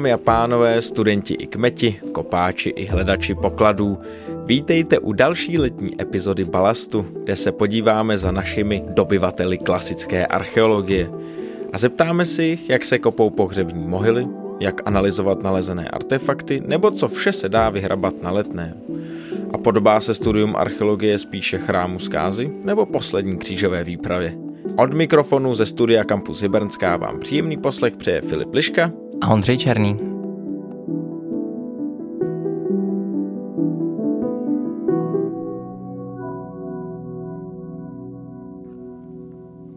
Dámy a pánové, studenti i kmeti, kopáči i hledači pokladů, vítejte u další letní epizody Balastu, kde se podíváme za našimi dobyvateli klasické archeologie a zeptáme si jich, jak se kopou pohřební mohyly, jak analyzovat nalezené artefakty nebo co vše se dá vyhrabat na letné. A podobá se studium archeologie spíše chrámu zkázy nebo poslední křížové výpravě. Od mikrofonu ze studia Campus Hybernská vám příjemný poslech přeje Filip Liška a Ondřej Černý.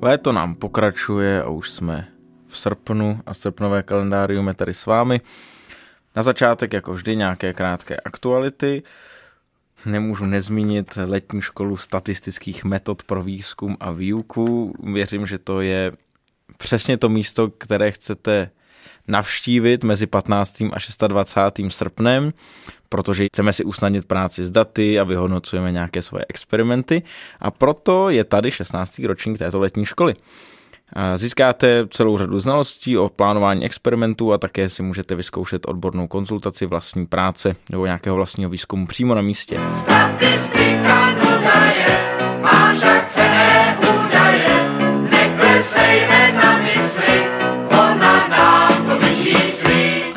Léto nám pokračuje a už jsme v srpnu a srpnové kalendárium je tady s vámi. Na začátek, jako vždy, nějaké krátké aktuality. Nemůžu nezmínit letní školu statistických metod pro výzkum a výuku. Věřím, že to je přesně to místo, které chcete navštívit mezi 15. a 26. srpnem, protože chceme si usnadnit práci s daty a vyhodnocujeme nějaké svoje experimenty a proto je tady 16. ročník této letní školy. Získáte celou řadu znalostí o plánování experimentů a také si můžete vyzkoušet odbornou konzultaci vlastní práce nebo nějakého vlastního výzkumu přímo na místě. Statistika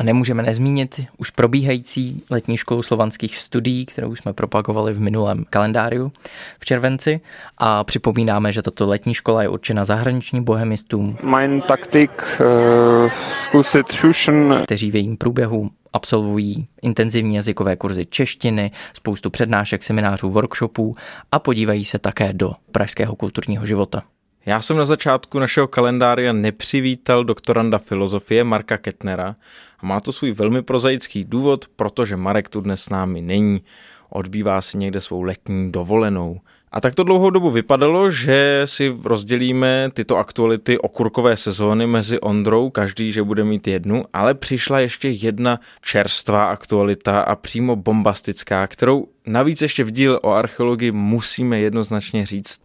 nemůžeme nezmínit už probíhající letní školu slovanských studií, kterou jsme propagovali v minulém kalendáriu v červenci. A připomínáme, že tato letní škola je určena zahraničním bohemistům. Mein taktik uh, zkusit šušen. Kteří v jejím průběhu absolvují intenzivní jazykové kurzy češtiny, spoustu přednášek, seminářů, workshopů a podívají se také do pražského kulturního života. Já jsem na začátku našeho kalendária nepřivítal doktoranda filozofie Marka Ketnera a má to svůj velmi prozaický důvod, protože Marek tu dnes s námi není. Odbývá si někde svou letní dovolenou. A tak to dlouhou dobu vypadalo, že si rozdělíme tyto aktuality okurkové sezóny mezi Ondrou, každý, že bude mít jednu, ale přišla ještě jedna čerstvá aktualita a přímo bombastická, kterou navíc ještě v díle o archeologii musíme jednoznačně říct.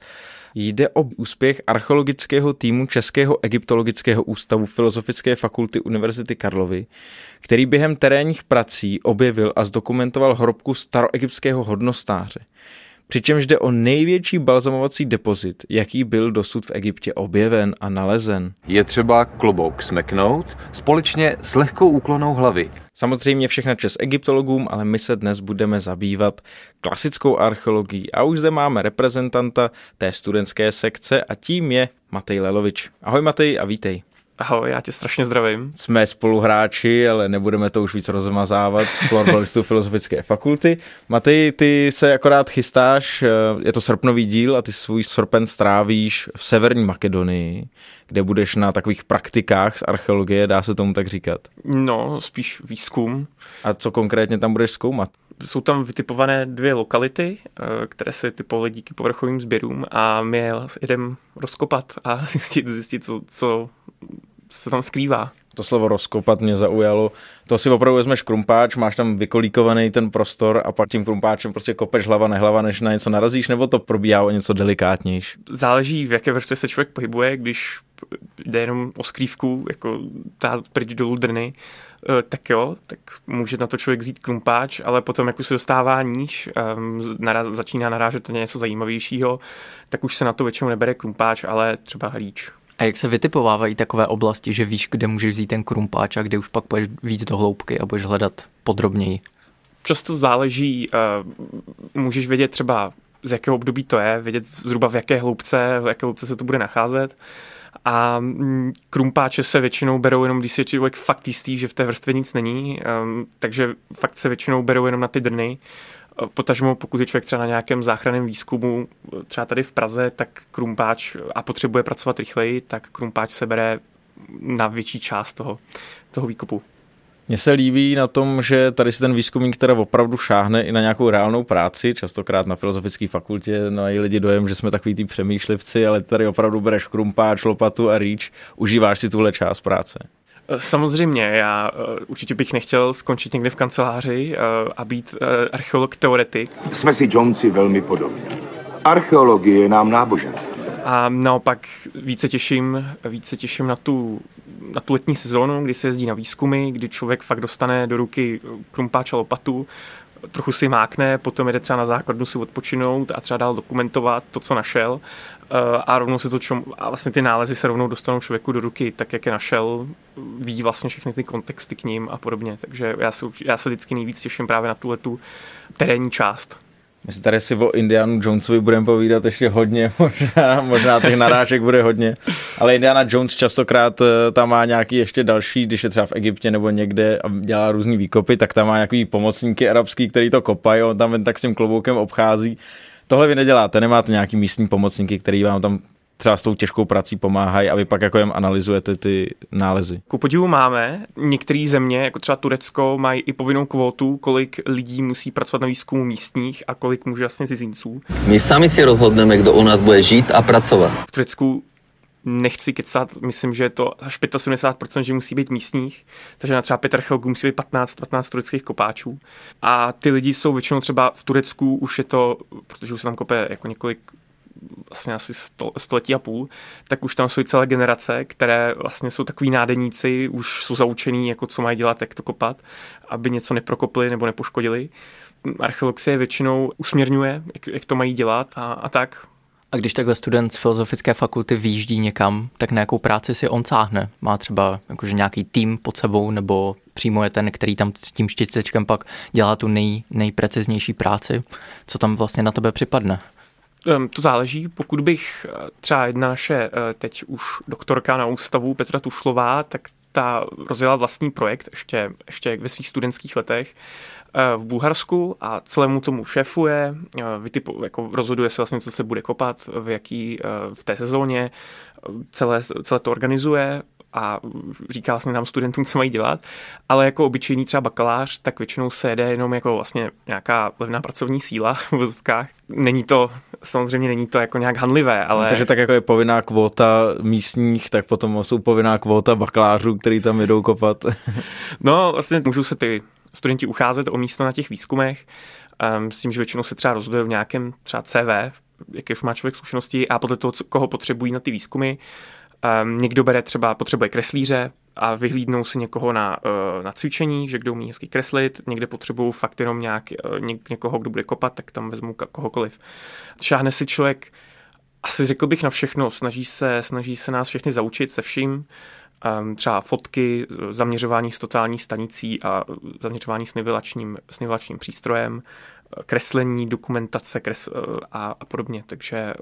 Jde o úspěch archeologického týmu Českého egyptologického ústavu Filozofické fakulty Univerzity Karlovy, který během terénních prací objevil a zdokumentoval hrobku staroegyptského hodnostáře. Přičemž jde o největší balzamovací depozit, jaký byl dosud v Egyptě objeven a nalezen. Je třeba klobouk smeknout společně s lehkou úklonou hlavy. Samozřejmě všechna čes egyptologům, ale my se dnes budeme zabývat klasickou archeologií a už zde máme reprezentanta té studentské sekce a tím je Matej Lelovič. Ahoj Matej a vítej. Ahoj, já tě strašně zdravím. Jsme spoluhráči, ale nebudeme to už víc rozmazávat z florbalistu Filozofické fakulty. Matej, ty se akorát chystáš, eh, je to srpnový díl a ty svůj srpen strávíš v Severní Makedonii, kde budeš na takových praktikách z archeologie, dá se tomu tak říkat? No, spíš výzkum. A co konkrétně tam budeš zkoumat? Jsou tam vytipované dvě lokality, eh, které se typovaly díky povrchovým sběrům a my je jdem rozkopat a zjistit, zjistit co, co se tam skrývá. To slovo rozkopat mě zaujalo. To si opravdu vezmeš krumpáč, máš tam vykolíkovaný ten prostor a pak tím krumpáčem prostě kopeš hlava nehlava, než na něco narazíš, nebo to probíhá o něco delikátnější? Záleží, v jaké vrstvě se člověk pohybuje, když jde jenom o skrývku, jako ta pryč dolů drny, eh, tak jo, tak může na to člověk vzít krumpáč, ale potom, jak už se dostává níž, um, naraz, začíná narážet na něco zajímavějšího, tak už se na to většinou nebere krumpáč, ale třeba hlíč. A jak se vytipovávají takové oblasti, že víš, kde můžeš vzít ten krumpáč a kde už pak půjdeš víc do hloubky a budeš hledat podrobněji? Často záleží, uh, můžeš vědět třeba z jakého období to je, vědět zhruba v jaké hloubce, v jaké hloubce se to bude nacházet. A mm, krumpáče se většinou berou jenom, když je člověk fakt jistý, že v té vrstvě nic není, um, takže fakt se většinou berou jenom na ty drny Potažmo, pokud je člověk třeba na nějakém záchranném výzkumu, třeba tady v Praze, tak krumpáč a potřebuje pracovat rychleji, tak krumpáč se bere na větší část toho, toho výkopu. Mně se líbí na tom, že tady si ten výzkumník teda opravdu šáhne i na nějakou reálnou práci, častokrát na filozofické fakultě mají lidi dojem, že jsme takový ty přemýšlivci, ale tady opravdu bereš krumpáč, lopatu a rýč, užíváš si tuhle část práce. Samozřejmě, já uh, určitě bych nechtěl skončit někde v kanceláři uh, a být archeolog teoretik. Jsme si Johnsi velmi podobní. Archeologie je nám náboženství. A naopak více těším, více těším na tu na tu letní sezónu, kdy se jezdí na výzkumy, kdy člověk fakt dostane do ruky krumpáč a lopatu, trochu si mákne, potom jde třeba na základnu si odpočinout a třeba dál dokumentovat to, co našel eh, a rovnou se to čom, a vlastně ty nálezy se rovnou dostanou člověku do ruky, tak jak je našel, ví vlastně všechny ty kontexty k ním a podobně, takže já se, já se vždycky nejvíc těším právě na tuhle tu terénní část. My si tady si o Indianu Jonesovi budeme povídat ještě hodně, možná, možná těch narážek bude hodně, ale Indiana Jones častokrát eh, tam má nějaký ještě další, když je třeba v Egyptě nebo někde a dělá různý výkopy, tak tam má nějaký pomocníky arabský, který to kopají, on tam jen tak s tím kloboukem obchází. Tohle vy neděláte, nemáte nějaký místní pomocníky, který vám tam třeba s tou těžkou prací pomáhají a vy pak jako jen analyzujete ty nálezy? Ku podivu máme. Některé země, jako třeba Turecko, mají i povinnou kvotu, kolik lidí musí pracovat na výzkumu místních a kolik může vlastně cizinců. My sami si rozhodneme, kdo u nás bude žít a pracovat. V Turecku nechci kecat, myslím, že je to až 75%, že musí být místních, takže na třeba Petr archeologů musí být 15, 15 tureckých kopáčů. A ty lidi jsou většinou třeba v Turecku, už je to, protože už se tam kope jako několik vlastně asi sto, století a půl, tak už tam jsou celé generace, které vlastně jsou takový nádeníci, už jsou zaučený, jako co mají dělat, jak to kopat, aby něco neprokopli nebo nepoškodili. Archeolog se je většinou usměrňuje, jak, jak to mají dělat a, a tak. A když takhle student z filozofické fakulty výjíždí někam, tak na jakou práci si on sáhne? Má třeba jakože nějaký tým pod sebou, nebo přímo je ten, který tam s tím štětečkem pak dělá tu nej, nejpreciznější práci? Co tam vlastně na tebe připadne? To záleží. Pokud bych eh, třeba jedna naše eh, teď už doktorka na ústavu Petra Tušlová, tak ta rozjela vlastní projekt ještě, ještě ve svých studentských letech eh, v Bulharsku a celému tomu šéfuje, vytipu, jako rozhoduje se vlastně, co se bude kopat, v jaký v té sezóně, celé, celé to organizuje a říká vlastně nám studentům, co mají dělat, ale jako obyčejný třeba bakalář, tak většinou se jede jenom jako vlastně nějaká levná pracovní síla v vozovkách. Není to, samozřejmě není to jako nějak hanlivé, ale... Takže tak jako je povinná kvóta místních, tak potom jsou povinná kvóta bakalářů, který tam jedou kopat. no, vlastně můžou se ty studenti ucházet o místo na těch výzkumech, um, s tím, že většinou se třeba rozhoduje v nějakém třeba CV, jaké už má člověk zkušenosti a podle toho, co, koho potřebují na ty výzkumy, Um, někdo bere třeba, potřebuje kreslíře a vyhlídnou si někoho na, uh, na cvičení, že kdo umí hezky kreslit, někde potřebují fakt jenom nějak, uh, ně, někoho, kdo bude kopat, tak tam vezmu kohokoliv. Šáhne si člověk, asi řekl bych na všechno, snaží se, snaží se nás všechny zaučit se vším, um, třeba fotky, zaměřování s totální stanicí a zaměřování s nivelačním, s nivelačním přístrojem, kreslení, dokumentace kres, a, a podobně. Takže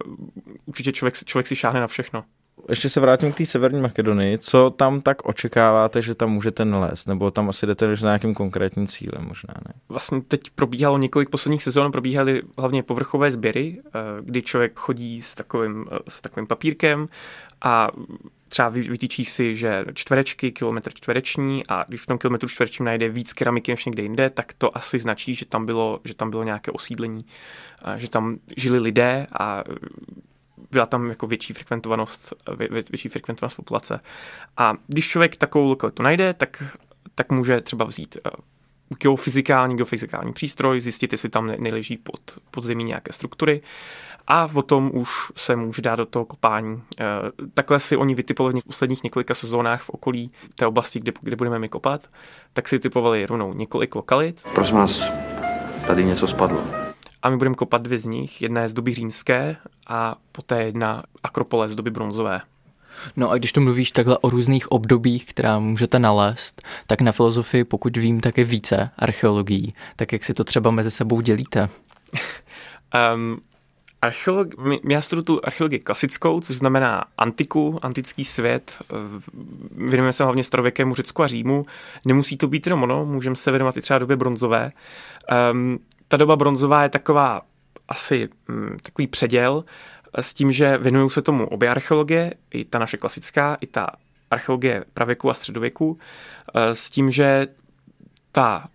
určitě člověk, člověk si šáhne na všechno ještě se vrátím k té Severní Makedonii. Co tam tak očekáváte, že tam můžete nalézt? Nebo tam asi jdete s nějakým konkrétním cílem možná, ne? Vlastně teď probíhalo několik posledních sezon, probíhaly hlavně povrchové sběry, eh, kdy člověk chodí s takovým, eh, s takovým papírkem a třeba vytýčí si, že čtverečky, kilometr čtvereční a když v tom kilometru čtverečním najde víc keramiky než někde jinde, tak to asi značí, že tam bylo, že tam bylo nějaké osídlení, že tam žili lidé a byla tam jako větší frekventovanost, vě, větší frekventovanost populace. A když člověk takovou lokalitu najde, tak, tak může třeba vzít uh, geofyzikální, geofyzikální přístroj, zjistit, jestli tam neleží pod, pod zemí nějaké struktury a potom už se může dát do toho kopání. Eh, takhle si oni vytipovali v posledních několika sezónách v okolí té oblasti, kde, kde budeme my kopat, tak si typovali rovnou několik lokalit. Prosím vás, tady něco spadlo a my budeme kopat dvě z nich. Jedna je z doby římské a poté jedna akropole z doby bronzové. No a když tu mluvíš takhle o různých obdobích, která můžete nalézt, tak na filozofii, pokud vím, tak je více archeologií. Tak jak si to třeba mezi sebou dělíte? um, archeolog, já studuju tu archeologii klasickou, což znamená antiku, antický svět. Věnujeme se hlavně starověkému Řecku a Římu. Nemusí to být jenom ono, můžeme se věnovat i třeba době bronzové. Um, ta doba bronzová je taková asi hm, takový předěl s tím, že věnují se tomu obě archeologie, i ta naše klasická, i ta archeologie pravěku a středověku, eh, s tím, že ta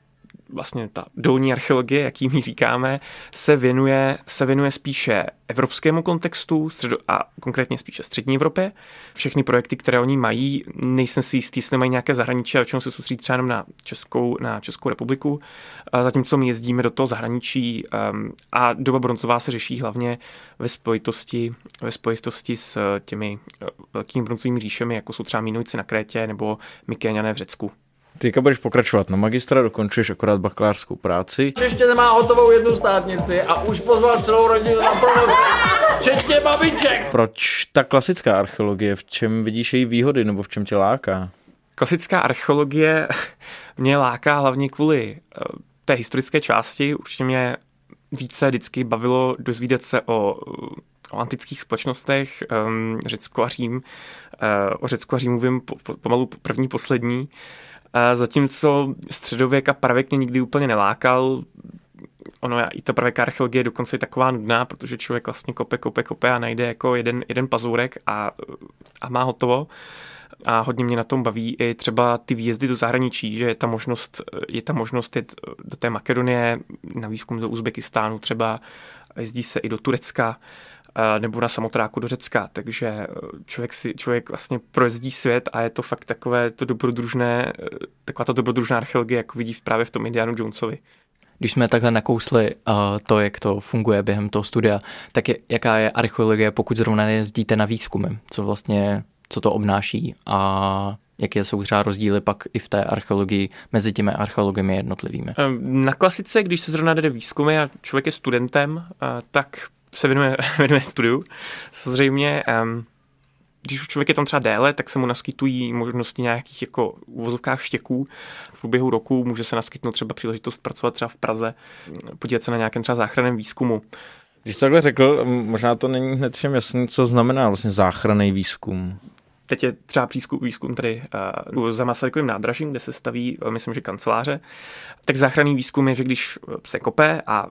vlastně ta dolní archeologie, jak my říkáme, se věnuje, se věnuje spíše evropskému kontextu středo, a konkrétně spíše střední Evropě. Všechny projekty, které oni mají, nejsem si jistý, jestli nemají nějaké zahraničí, ale většinou se soustředí třeba jenom na Českou, na Českou republiku, a zatímco my jezdíme do toho zahraničí um, a doba bronzová se řeší hlavně ve spojitosti, ve spojitosti s těmi uh, velkými bronzovými říšemi, jako jsou třeba Minovici na Krétě nebo Mykéňané v Řecku. Teďka budeš pokračovat na magistra, dokončuješ akorát bakalářskou práci. Ještě nemá hotovou jednu státnici a už pozval celou rodinu na pomoc. Včetně babiček. Proč ta klasická archeologie, v čem vidíš její výhody nebo v čem tě láká? Klasická archeologie mě láká hlavně kvůli eh, té historické části. Určitě mě více vždycky bavilo dozvídat se o, o antických společnostech, um, Řecko a Řím. Uh, o Řecku a Řím mluvím po, po, pomalu první, poslední. Zatímco středověk a pravěk mě nikdy úplně nelákal, ono i ta pravěká archeologie je dokonce taková nudná, protože člověk vlastně kope, kope, kope a najde jako jeden, jeden pazourek a, a má hotovo. A hodně mě na tom baví i třeba ty výjezdy do zahraničí, že je ta možnost, je ta možnost jít do té Makedonie, na výzkum do Uzbekistánu třeba, jezdí se i do Turecka nebo na samotráku do Řecka, takže e, člověk si, člověk vlastně projezdí svět a je to fakt takové to dobrodružné, e, taková to dobrodružná archeologie, jako vidí právě v tom Indianu Jonesovi. Když jsme takhle nakousli uh, to, jak to funguje během toho studia, tak je, jaká je archeologie, pokud zrovna nejezdíte na výzkumy? Co vlastně, co to obnáší a jaké jsou třeba rozdíly pak i v té archeologii mezi těmi archeologiemi jednotlivými? Na klasice, když se zrovna jde výzkumy a člověk je studentem, tak se věnuje, věnuje studiu. Samozřejmě, um, když už člověk je tam třeba déle, tak se mu naskytují možnosti nějakých jako uvozovkách štěků. V průběhu roku může se naskytnout třeba příležitost pracovat třeba v Praze, podívat se na nějakém třeba záchranném výzkumu. Když takhle řekl, možná to není hned všem jasný, co znamená vlastně záchranný výzkum. Teď je třeba přízkum, výzkum tady uh, za Masarykovým nádražím, kde se staví, myslím, že kanceláře. Tak záchranný výzkum je, že když se kope a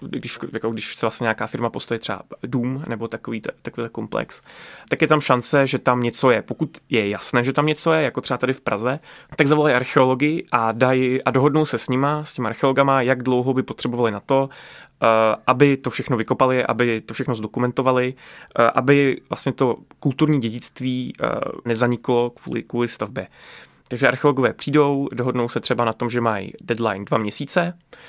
když, jako když se vlastně nějaká firma postaví třeba dům nebo takový, takový komplex, tak je tam šance, že tam něco je. Pokud je jasné, že tam něco je, jako třeba tady v Praze, tak zavolají archeologi a, dají, a dohodnou se s nima, s těmi archeologama, jak dlouho by potřebovali na to, uh, aby to všechno vykopali, aby to všechno zdokumentovali, uh, aby vlastně to kulturní dědictví uh, nezaniklo kvůli, kvůli stavbě. Takže archeologové přijdou, dohodnou se třeba na tom, že mají deadline dva měsíce, Eh,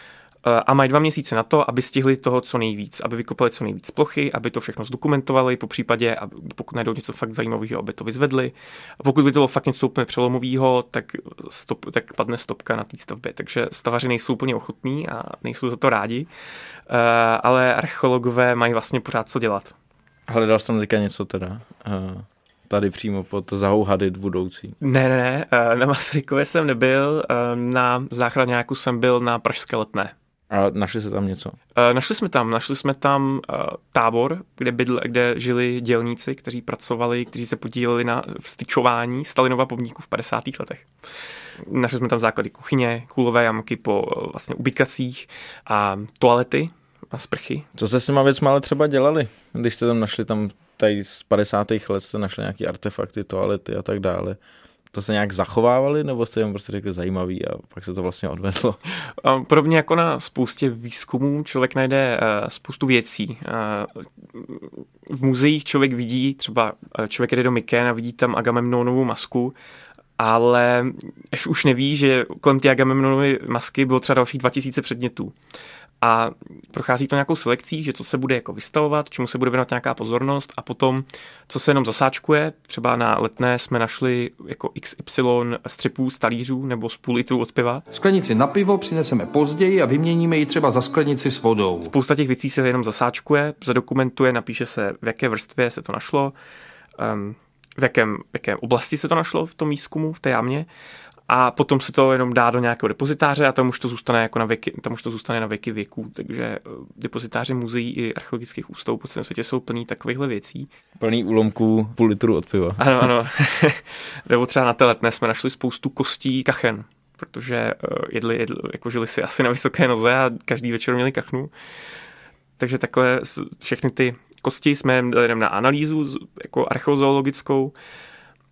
a mají dva měsíce na to, aby stihli toho co nejvíc, aby vykopali co nejvíc plochy, aby to všechno zdokumentovali, po případě, pokud najdou něco fakt zajímavého, aby to vyzvedli. A pokud by to bylo fakt něco úplně přelomového, tak, stop, tak padne stopka na té stavbě. Takže stavaři nejsou úplně ochotní a nejsou za to rádi, eh, ale archeologové mají vlastně pořád co dělat. Hledal jsem teďka něco teda? Uh tady přímo pod Zahouhadit budoucí? Ne, ne, ne, na Masarykově jsem nebyl, na záchraňáku jsem byl na Pražské letné. A našli se tam něco? Uh, našli jsme tam, našli jsme tam uh, tábor, kde, bydl, kde žili dělníci, kteří pracovali, kteří se podíleli na vstyčování Stalinova pomníků v 50. letech. Našli jsme tam základy kuchyně, kůlové jamky po uh, vlastně ubikacích a toalety a sprchy. Co se s těma věcmi ale třeba dělali, když jste tam našli tam tady z 50. let jste našli nějaké artefakty, toalety a tak dále to se nějak zachovávali, nebo jste jim prostě řekli zajímavý a pak se to vlastně odvezlo? Podobně jako na spoustě výzkumů člověk najde uh, spoustu věcí. Uh, v muzeích člověk vidí, třeba uh, člověk jde do Myken a vidí tam Agamemnonovou masku, ale až už neví, že kolem té Agamemnonovy masky bylo třeba dalších 2000 předmětů a prochází to nějakou selekcí, že co se bude jako vystavovat, čemu se bude věnovat nějaká pozornost a potom, co se jenom zasáčkuje, třeba na letné jsme našli jako XY střipů z talířů nebo z půl litru od piva. Sklenici na pivo přineseme později a vyměníme ji třeba za sklenici s vodou. Spousta těch věcí se jenom zasáčkuje, zadokumentuje, napíše se, v jaké vrstvě se to našlo, um, v jakém, v jaké oblasti se to našlo v tom výzkumu, v té jámě a potom se to jenom dá do nějakého depozitáře a tam už to zůstane jako na věky, tam už to zůstane na věky věků, takže eh, depozitáře muzeí i archeologických ústavů po celém světě jsou plný takovýchhle věcí. Plný úlomků půl litru od piva. Ano, ano. Nebo třeba na té letné jsme našli spoustu kostí kachen, protože uh, jedli, jedli, jako žili si asi na vysoké noze a každý večer měli kachnu. Takže takhle všechny ty kosti jsme dali na analýzu jako archeozoologickou,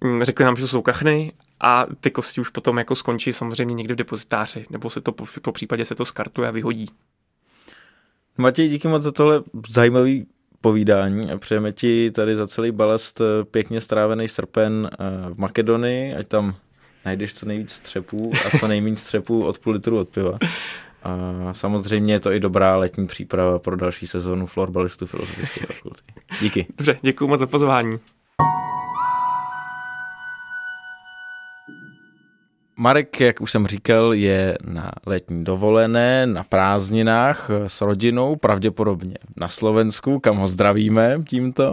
mm, řekli nám, že jsou kachny a ty kosti už potom jako skončí samozřejmě někde v depozitáři, nebo se to po, po případě se to skartuje a vyhodí. Matěj, díky moc za tohle zajímavý povídání a přejeme ti tady za celý balast eh, pěkně strávený srpen eh, v Makedonii, ať tam najdeš co nejvíc střepů a co nejméně střepů od půl litru od piva. A samozřejmě je to i dobrá letní příprava pro další sezónu florbalistu Filozofické fakulty. Díky. Dobře, děkuji moc za pozvání. Marek, jak už jsem říkal, je na letní dovolené, na prázdninách s rodinou, pravděpodobně na Slovensku, kam ho zdravíme tímto.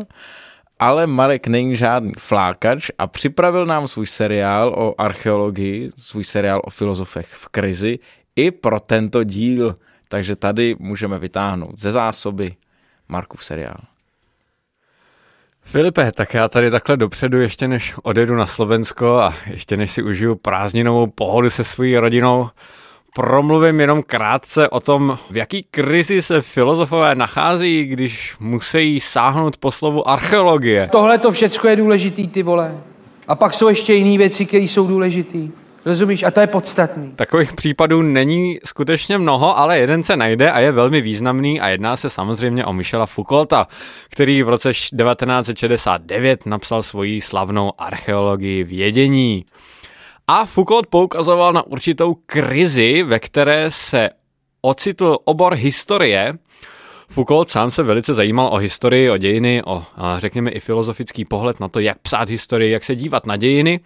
Ale Marek není žádný flákač a připravil nám svůj seriál o archeologii, svůj seriál o filozofech v krizi i pro tento díl. Takže tady můžeme vytáhnout ze zásoby Markův seriál. Filipe, tak já tady takhle dopředu, ještě než odjedu na Slovensko a ještě než si užiju prázdninovou pohodu se svojí rodinou, promluvím jenom krátce o tom, v jaký krizi se filozofové nachází, když musí sáhnout po slovu archeologie. Tohle to všecko je důležitý, ty vole. A pak jsou ještě jiné věci, které jsou důležitý. Rozumíš? A to je podstatný. Takových případů není skutečně mnoho, ale jeden se najde a je velmi významný a jedná se samozřejmě o Michela Foucaulta, který v roce 1969 napsal svoji slavnou archeologii vědění. A Foucault poukazoval na určitou krizi, ve které se ocitl obor historie, Foucault sám se velice zajímal o historii, o dějiny, o řekněme i filozofický pohled na to, jak psát historii, jak se dívat na dějiny.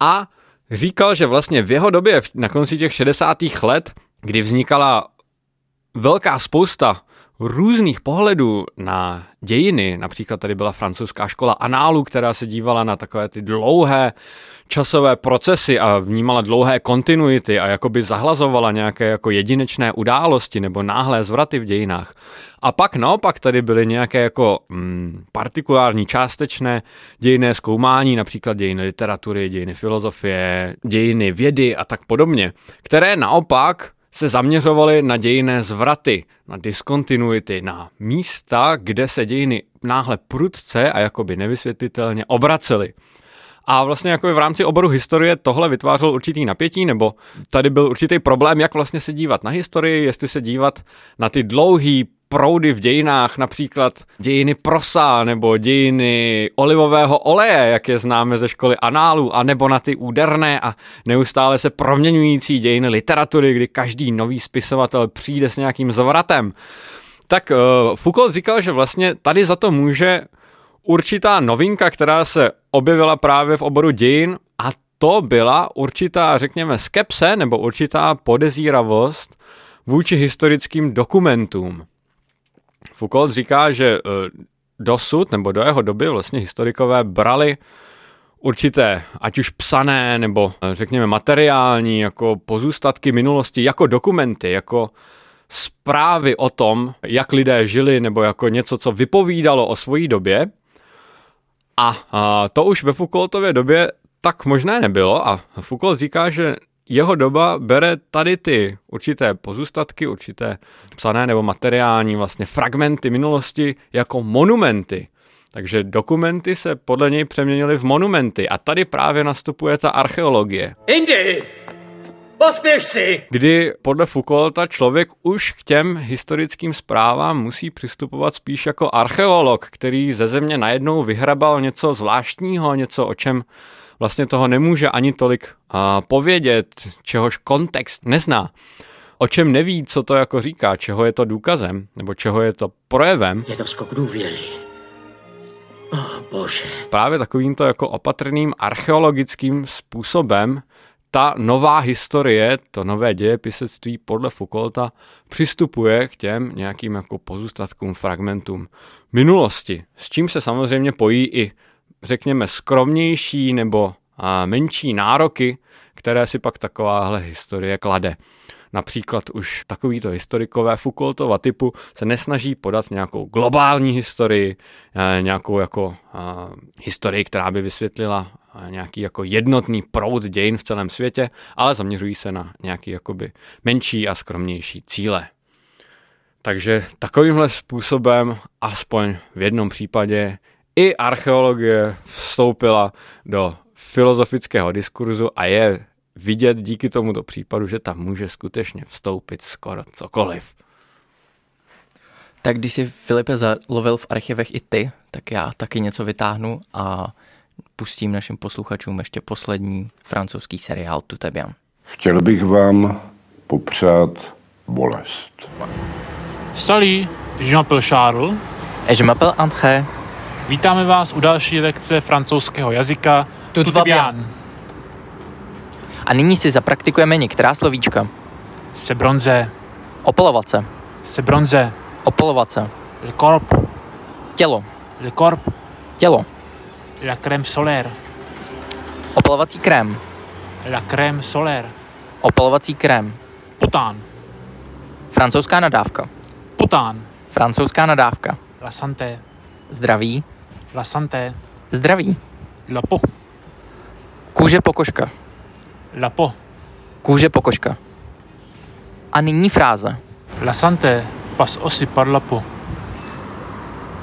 A říkal, že vlastně v jeho době, na konci těch 60. let, kdy vznikala velká spousta různých pohledů na dějiny, například tady byla francouzská škola análu, která se dívala na takové ty dlouhé časové procesy a vnímala dlouhé kontinuity a jakoby zahlazovala nějaké jako jedinečné události nebo náhlé zvraty v dějinách. A pak naopak tady byly nějaké jako mm, partikulární částečné dějinné zkoumání, například dějiny literatury, dějiny filozofie, dějiny vědy a tak podobně, které naopak se zaměřovaly na dějinné zvraty, na diskontinuity, na místa, kde se dějiny náhle prudce a jakoby nevysvětlitelně obracely. A vlastně jako v rámci oboru historie tohle vytvářelo určitý napětí, nebo tady byl určitý problém, jak vlastně se dívat na historii, jestli se dívat na ty dlouhý proudy v dějinách, například dějiny prosa nebo dějiny olivového oleje, jak je známe ze školy análu, a nebo na ty úderné a neustále se proměňující dějiny literatury, kdy každý nový spisovatel přijde s nějakým zvratem. Tak uh, Foucault říkal, že vlastně tady za to může určitá novinka, která se objevila právě v oboru dějin a to byla určitá, řekněme, skepse nebo určitá podezíravost vůči historickým dokumentům. Foucault říká, že eh, dosud nebo do jeho doby vlastně historikové brali určité, ať už psané nebo eh, řekněme materiální, jako pozůstatky minulosti, jako dokumenty, jako zprávy o tom, jak lidé žili, nebo jako něco, co vypovídalo o svojí době. A, a to už ve Foucaultově době tak možné nebylo a Foucault říká, že jeho doba bere tady ty určité pozůstatky, určité psané nebo materiální vlastně fragmenty minulosti jako monumenty. Takže dokumenty se podle něj přeměnily v monumenty a tady právě nastupuje ta archeologie. Indy! Pospěš si! Kdy podle Foucaulta člověk už k těm historickým zprávám musí přistupovat spíš jako archeolog, který ze země najednou vyhrabal něco zvláštního, něco o čem vlastně toho nemůže ani tolik uh, povědět, čehož kontext nezná, o čem neví, co to jako říká, čeho je to důkazem, nebo čeho je to projevem. Je to skok důvěry. Oh, bože. Právě takovýmto jako opatrným archeologickým způsobem ta nová historie, to nové dějepisectví podle Foucaulta přistupuje k těm nějakým jako pozůstatkům, fragmentům minulosti, s čím se samozřejmě pojí i řekněme, skromnější nebo menší nároky, které si pak takováhle historie klade. Například už takovýto historikové Foucaultova typu se nesnaží podat nějakou globální historii, nějakou jako historii, která by vysvětlila nějaký jako jednotný proud dějin v celém světě, ale zaměřují se na nějaký jakoby menší a skromnější cíle. Takže takovýmhle způsobem, aspoň v jednom případě, i archeologie vstoupila do filozofického diskurzu a je vidět díky tomuto případu, že tam může skutečně vstoupit skoro cokoliv. Tak když si Filipe zalovil v archivech i ty, tak já taky něco vytáhnu a pustím našim posluchačům ještě poslední francouzský seriál Tutebian. Chtěl bych vám popřát bolest. Salut, je m'appelle Charles. Et je m'appelle André. Vítáme vás u další lekce francouzského jazyka Tout va bien. A nyní si zapraktikujeme některá slovíčka. Se bronze. Opalovat se. Se bronze. Opalovat se. Le corp. Tělo. Le corp. Tělo. La crème solaire. Opalovací krém. La crème solaire. Opalovací krém. Pután. Francouzská nadávka. Pután. Francouzská nadávka. La santé. Zdraví. La santé. Zdraví. La peau. Kůže pokožka. La peau. Kůže pokožka. A nyní fráze. La santé passe aussi par la peau.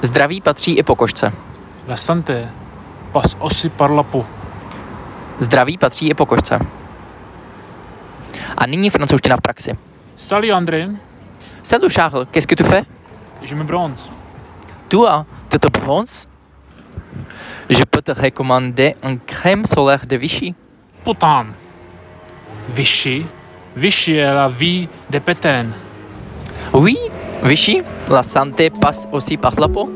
Zdraví patří i pokožce. La santé passe aussi par la peau. Zdraví patří i pokožce. A nyní francouzština v praxi. Salut André. Salut Charles, qu'est-ce que tu fais? Je me bronze. Tu te bronzes? Je peux te recommander un crème solaire de Vichy. Putain. Vichy. Vichy est la vie de Pétain. Oui, Vichy, la santé passe aussi par la peau.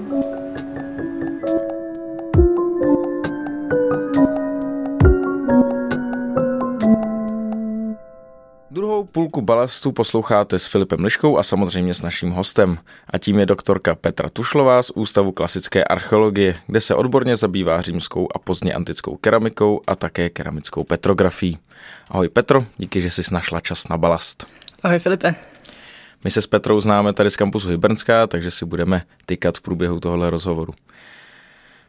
Půlku balastu posloucháte s Filipem Liškou a samozřejmě s naším hostem. A tím je doktorka Petra Tušlová z Ústavu klasické archeologie, kde se odborně zabývá římskou a pozdně antickou keramikou a také keramickou petrografií. Ahoj Petro, díky, že jsi našla čas na balast. Ahoj Filipe. My se s Petrou známe tady z kampusu Hybernská, takže si budeme tykat v průběhu tohohle rozhovoru.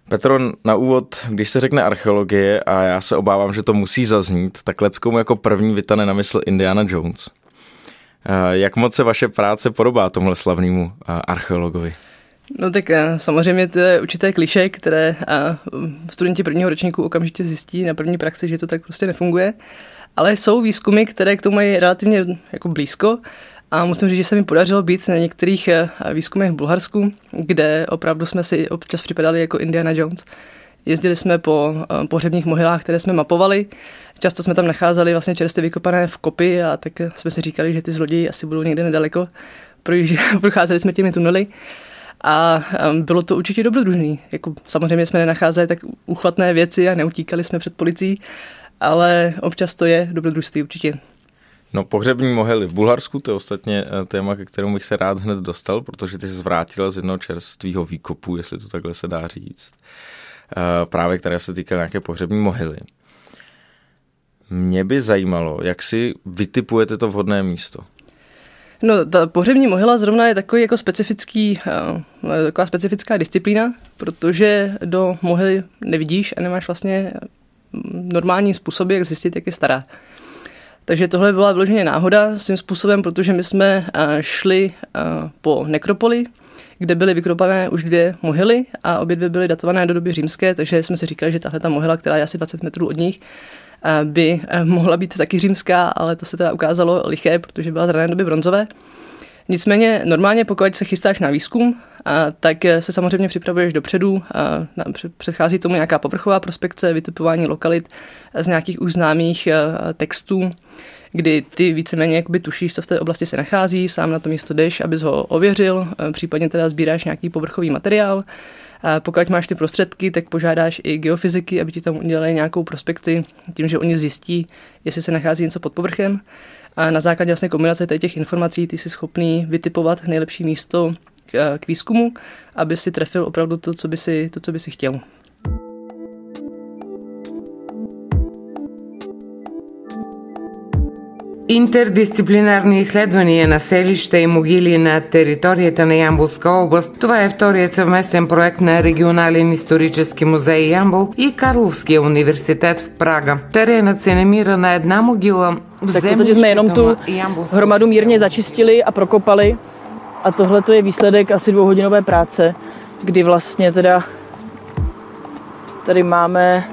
Petro, na úvod, když se řekne archeologie a já se obávám, že to musí zaznít, tak leckomu jako první vytane na mysl Indiana Jones. Jak moc se vaše práce podobá tomhle slavnému archeologovi? No tak samozřejmě to je určité kliše, které studenti prvního ročníku okamžitě zjistí na první praxi, že to tak prostě nefunguje. Ale jsou výzkumy, které k tomu mají relativně jako blízko a musím říct, že se mi podařilo být na některých eh, výzkumech v Bulharsku, kde opravdu jsme si občas připadali jako Indiana Jones. Jezdili jsme po eh, pohřebních mohylách, které jsme mapovali. Často jsme tam nacházeli vlastně čerstvě vykopané v kopy a tak jsme si říkali, že ty zloději asi budou někde nedaleko. Procházeli jsme těmi tunely. A eh, bylo to určitě dobrodružný. Jako, samozřejmě jsme nenacházeli tak uchvatné věci a neutíkali jsme před policií, ale občas to je dobrodružství určitě. No pohřební mohyly v Bulharsku, to je ostatně eh, téma, ke kterému bych se rád hned dostal, protože ty jsi zvrátila z jednoho čerstvého výkopu, jestli to takhle se dá říct, eh, právě které se týká nějaké pohřební mohyly. Mě by zajímalo, jak si vytipujete to vhodné místo. No, ta pohřební mohyla zrovna je takový jako specifický, eh, taková specifická disciplína, protože do mohyly nevidíš a nemáš vlastně normální způsoby, jak zjistit, jak je stará. Takže tohle byla vyloženě náhoda svým způsobem, protože my jsme eh, šli eh, po nekropoli, kde byly vykropané už dvě mohyly a obě dvě byly datované do doby římské, takže jsme si říkali, že tahle ta mohyla, která je asi 20 metrů od nich, eh, by mohla být taky římská, ale to se teda ukázalo liché, protože byla z rané doby bronzové. Nicméně normálně, pokud se chystáš na výzkum, tak se samozřejmě připravuješ dopředu, předchází tomu nějaká povrchová prospekce, vytipování lokalit z nějakých už známých textů, kdy ty víceméně jakoby tušíš, co v té oblasti se nachází, sám na to místo jdeš, abys ho ověřil, případně teda sbíráš nějaký povrchový materiál. A pokud máš ty prostředky, tak požádáš i geofyziky, aby ti tam udělali nějakou prospekci, tím, že oni zjistí, jestli se nachází něco pod povrchem. A na základě vlastně kombinace těch informací ty jsi schopný vytipovat nejlepší místo k, k výzkumu, aby si trefil opravdu to, co by si, to, co by si chtěl. Интердисциплинарни изследвания на селища и могили на територията на Ямбулска област. Това е вторият съвместен проект на Регионален исторически музей Ямбул и Карловския университет в Прага. Теренът се намира на една могила v tak v jsme jenom tu hromadu mírně začistili a prokopali a tohle je výsledek asi dvouhodinové práce, kdy vlastně teda tady máme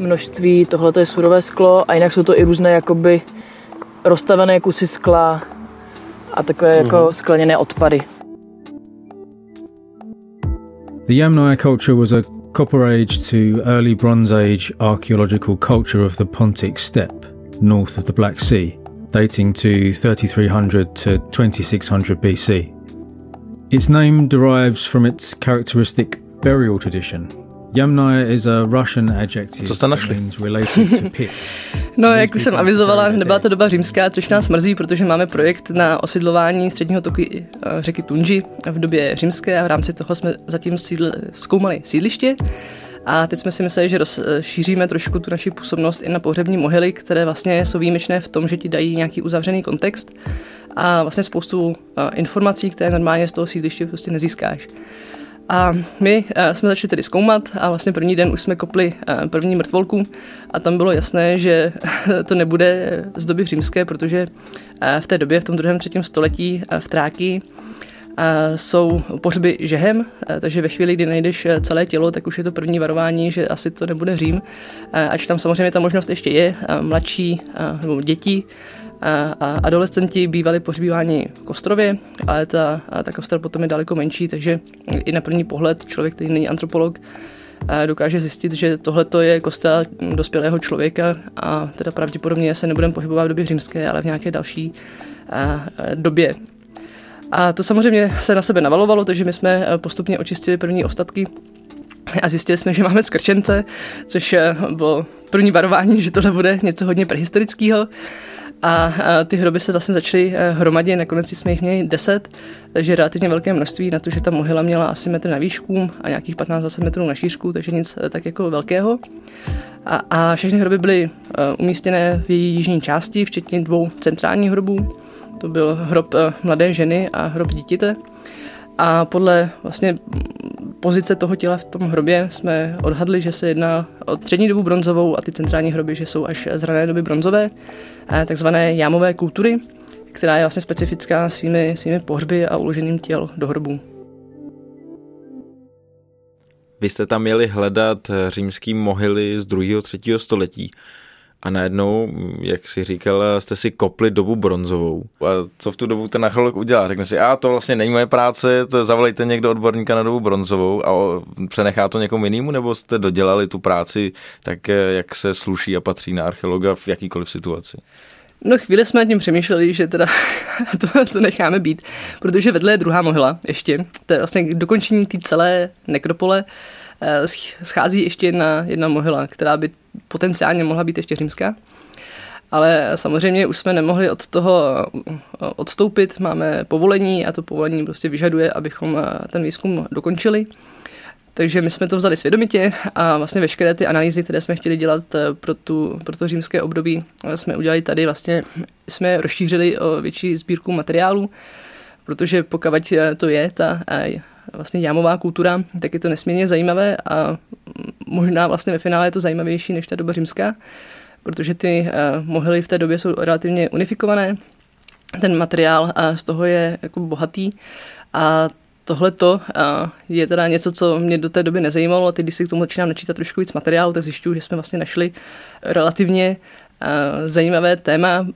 množství, tohle je surové sklo a jinak jsou to i různé jakoby rozstavené kusy skla a takové mm. jako skleněné odpady. The Yamnaya culture was a Copper Age to early Bronze Age archaeological culture of the Pontic Steppe, north of the Black Sea, dating to 3300 to 2600 BC. Its name derives from its characteristic burial tradition. Yamnaya is a Russian adjective Co jste našli? related to pit. No, jak už jsem avizovala, nebyla to doba římská, což nás mrzí, protože máme projekt na osidlování středního toku eh, řeky Tunži v době římské a v rámci toho jsme zatím sídl, zkoumali sídliště. A teď jsme si mysleli, že rozšíříme trošku tu naši působnost i na pohřební mohyly, které vlastně jsou výjimečné v tom, že ti dají nějaký uzavřený kontext a vlastně spoustu eh, informací, které normálně z toho sídliště prostě nezískáš. A my uh, jsme začali tedy zkoumat a vlastně první den už jsme kopli uh, první mrtvolku. A tam bylo jasné, že to nebude z doby římské, protože uh, v té době, v tom druhém, třetím století v Tráky jsou pohřby žehem, takže ve chvíli, kdy najdeš celé tělo, tak už je to první varování, že asi to nebude Řím. Ač tam samozřejmě ta možnost ještě je, mladší nebo děti a adolescenti bývali pohřbíváni v Kostrově, ale ta, ta Kostra potom je daleko menší, takže i na první pohled člověk, který není antropolog, dokáže zjistit, že tohle je kosta dospělého člověka a teda pravděpodobně se nebudeme pohybovat v době římské, ale v nějaké další době. A to samozřejmě se na sebe navalovalo, takže my jsme postupně očistili první ostatky a zjistili jsme, že máme skrčence, což bylo první varování, že tohle bude něco hodně prehistorického. A, ty hroby se vlastně začaly eh, hromadit, nakonec jsme jich měli 10, takže relativně velké množství na to, že ta mohyla měla asi metr na výšku a nějakých 15-20 metrů na šířku, takže nic eh, tak jako velkého. A, a všechny hroby byly eh, umístěné v její jižní části, včetně dvou centrálních hrobů. To byl hrob mladé ženy a hrob dítěte. A podle vlastně pozice toho těla v tom hrobě jsme odhadli, že se jedná o střední dobu bronzovou a ty centrální hroby, že jsou až z rané doby bronzové, takzvané jámové kultury, která je vlastně specifická svými, svými pohřby a uložením těl do hrobů. Vy jste tam měli hledat římský mohyly z 2. 3. století a najednou, jak si říkal, jste si kopli dobu bronzovou. A co v tu dobu ten archeolog udělá? Řekne si, a to vlastně není moje práce, to zavolejte někdo odborníka na dobu bronzovou a přenechá to někomu jinému, nebo jste dodělali tu práci tak, jak se sluší a patří na archeologa v jakýkoliv situaci? No chvíli jsme nad tím přemýšleli, že teda to, to necháme být, protože vedle je druhá mohyla ještě, to je vlastně dokončení té celé nekropole, eh, schází ještě jedna, jedna mohyla, která by potenciálně mohla být ještě římská. Ale samozřejmě už jsme nemohli od toho eh, odstoupit, máme povolení a to povolení prostě vyžaduje, abychom eh, ten výzkum dokončili. Takže my jsme to vzali svědomitě a vlastně veškeré ty analýzy, které jsme chtěli dělat eh, pro, tu, pro to římské období, jsme udělali tady. Vlastně jsme rozšířili o větší sbírku materiálu, protože pokud to je ta vlastně jámová kultura, tak je to nesmírně zajímavé a možná vlastně ve finále je to zajímavější než ta doba římská, protože ty uh, mohyly v té době jsou relativně unifikované, ten materiál uh, z toho je jako bohatý a tohle to je teda něco, co mě do té doby nezajímalo a teď, když si k tomu začínám načítat trošku víc materiálu, tak zjišťuju, že jsme vlastně našli relativně zajímavé téma,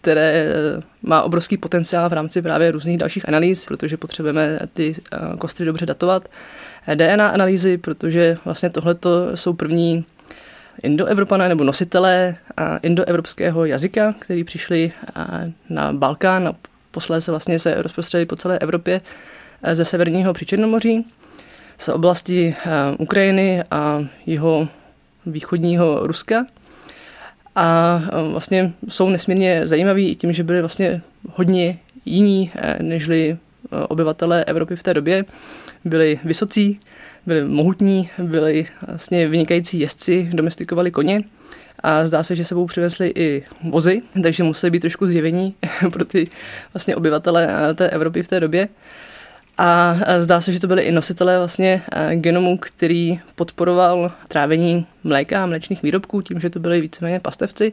které eh, má obrovský potenciál v rámci právě různých dalších analýz, protože potřebujeme ty eh, kostry dobře datovat. Eh, DNA analýzy, protože vlastně tohle jsou první indoevropané nebo nositelé indoevropského jazyka, který přišli na Balkán a posléze vlastně se rozprostřeli po celé Evropě ze severního Přičernomoří, z oblasti Ukrajiny a jeho východního Ruska – a vlastně jsou nesmírně zajímaví tím, že byli vlastně hodně jiní eh, nežli eh, obyvatelé Evropy v té době. Byli vysocí, byli mohutní, byli vlastně vynikající jezdci, domestikovali koně a zdá se, že sebou přivezli i vozy, takže museli být trošku zjevení pro ty vlastně obyvatele eh, té Evropy v té době. A zdá se, že to byly i nositelé vlastně genomu, který podporoval trávení mléka a mléčných výrobků tím, že to byly víceméně pastevci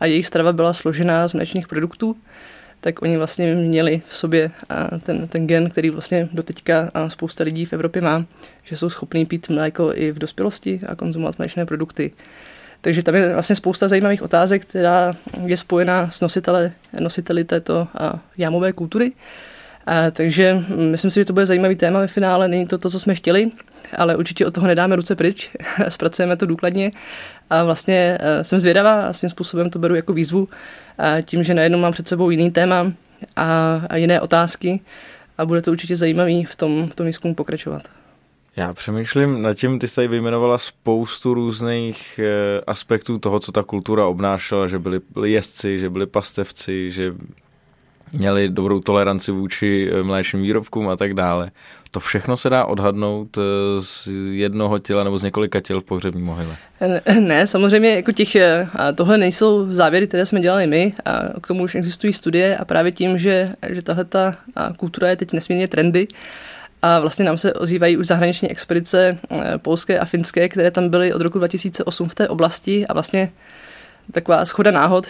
a jejich strava byla složená z mléčných produktů. tak oni vlastně měli v sobě ten, ten gen, který vlastně doteďka spousta lidí v Evropě má, že jsou schopní pít mléko i v dospělosti a konzumovat mléčné produkty. Takže tam je vlastně spousta zajímavých otázek, která je spojená s nositele, nositeli této jámové kultury. A, takže myslím si, že to bude zajímavý téma ve finále. Není to to, co jsme chtěli, ale určitě od toho nedáme ruce pryč. Zpracujeme to důkladně a vlastně e, jsem zvědavá a svým způsobem to beru jako výzvu a tím, že najednou mám před sebou jiný téma a, a jiné otázky a bude to určitě zajímavý v tom, v tom výzkumu pokračovat. Já přemýšlím nad tím, ty jsi tady vyjmenovala spoustu různých e, aspektů toho, co ta kultura obnášela, že byli jezdci, že byli pastevci, že měli dobrou toleranci vůči eh, mléčným výrobkům a tak dále. To všechno se dá odhadnout eh, z jednoho těla nebo z několika těl v pohřební mohyle? Ne, samozřejmě jako těch, eh, tohle nejsou závěry, které jsme dělali my a k tomu už existují studie a právě tím, že, že tahle ta kultura je teď nesmírně trendy, a vlastně nám se ozývají už zahraniční expedice polské a finské, které tam byly od roku 2008 v té oblasti a vlastně taková schoda náhod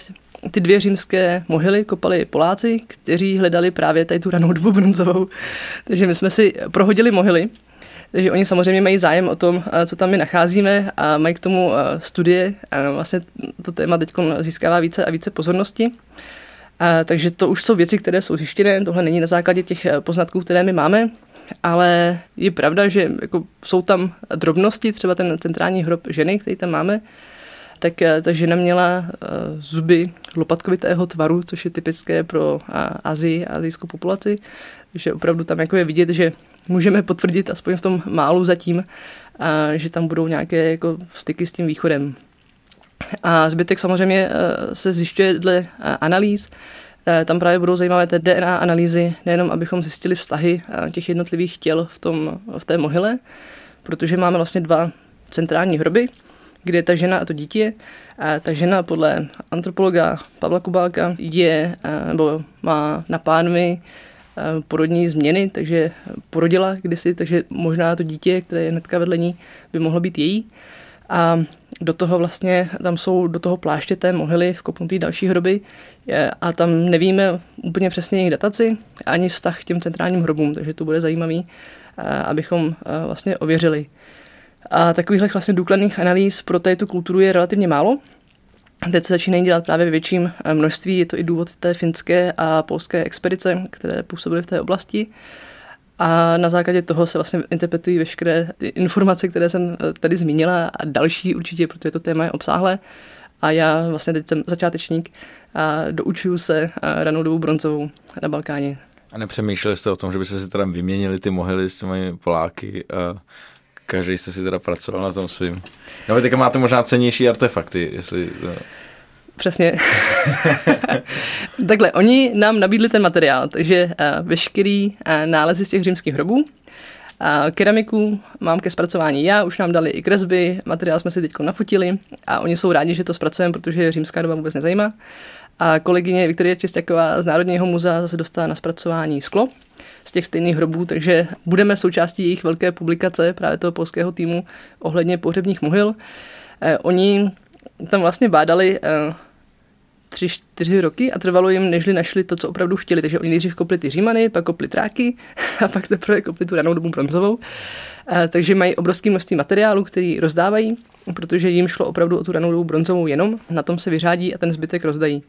ty dvě římské mohyly kopali Poláci, kteří hledali právě tady tu ranou dobu bronzovou. Takže my jsme si prohodili mohyly, takže oni samozřejmě mají zájem o tom, eh, co tam my nacházíme a mají k tomu eh, studie. A vlastně to téma teď získává více a více pozornosti. A, takže to už jsou věci, které jsou zjištěné, tohle není na základě těch eh, poznatků, které my máme, ale je pravda, že jako jsou tam drobnosti, třeba ten centrální hrob ženy, který tam máme, tak eh, ta žena měla eh, zuby lopatkovitého tvaru, což je typické pro Azii, azijskou populaci. Takže opravdu tam jako je vidět, že můžeme potvrdit, aspoň v tom málu zatím, že tam budou nějaké jako styky s tím východem. A zbytek samozřejmě eh, se zjišťuje dle analýz. Tam právě budou zajímavé té DNA analýzy, nejenom abychom zjistili vztahy těch jednotlivých těl v, tom, v té mohyle, protože máme vlastně dva centrální hroby, kde ta žena a to dítě. A ta žena podle antropologa Pavla Kubálka je, nebo má na pánvi porodní změny, takže porodila kdysi, takže možná to dítě, které je hnedka vedle ní, by mohlo být její. A do toho vlastně, tam jsou do toho pláště té mohyly vkopnutý další hroby a tam nevíme úplně přesně jejich dataci ani vztah k těm centrálním hrobům, takže to bude zajímavý, abychom vlastně ověřili. A takovýchhle vlastně důkladných analýz pro tu kulturu je relativně málo. Teď se začínají dělat právě větším eh, množství, je to i důvod té finské a polské expedice, které působily v té oblasti. A na základě toho se vlastně interpretují veškeré ty informace, které jsem eh, tady zmínila a další určitě, protože to téma je obsáhlé. A já vlastně teď jsem začátečník a doučuju se eh, ranou dobu bronzovou na Balkáně. A nepřemýšleli jste o tom, že byste si teda vyměnili ty mohyly s těmi Poláky každý jste si teda pracoval na tom svým. No, teďka máte možná cenější artefakty, jestli... No. Přesně. Takhle, oni nám nabídli ten materiál, takže uh, veškerý uh, nálezy z těch římských hrobů, a keramiku mám ke zpracování já, už nám dali i kresby, materiál jsme si teď nafotili a oni jsou rádi, že to zpracujeme, protože římská doba vůbec nezajímá. A kolegyně Viktorie Čistěková z Národního muzea zase dostala na zpracování sklo, z těch stejných hrobů, takže budeme součástí jejich velké publikace právě toho polského týmu ohledně pohřebních mohyl. Eh, oni tam vlastně bádali eh, tři, čtyři roky a trvalo jim, nežli našli to, co opravdu chtěli. Takže oni nejdřív kopli ty římany, pak kopli tráky a pak teprve kopli tu ranou dobu bronzovou. Eh, takže mají obrovské množství materiálu, který rozdávají, protože jim šlo opravdu o tu ranou dobu bronzovou jenom. Na tom se vyřádí a ten zbytek rozdají.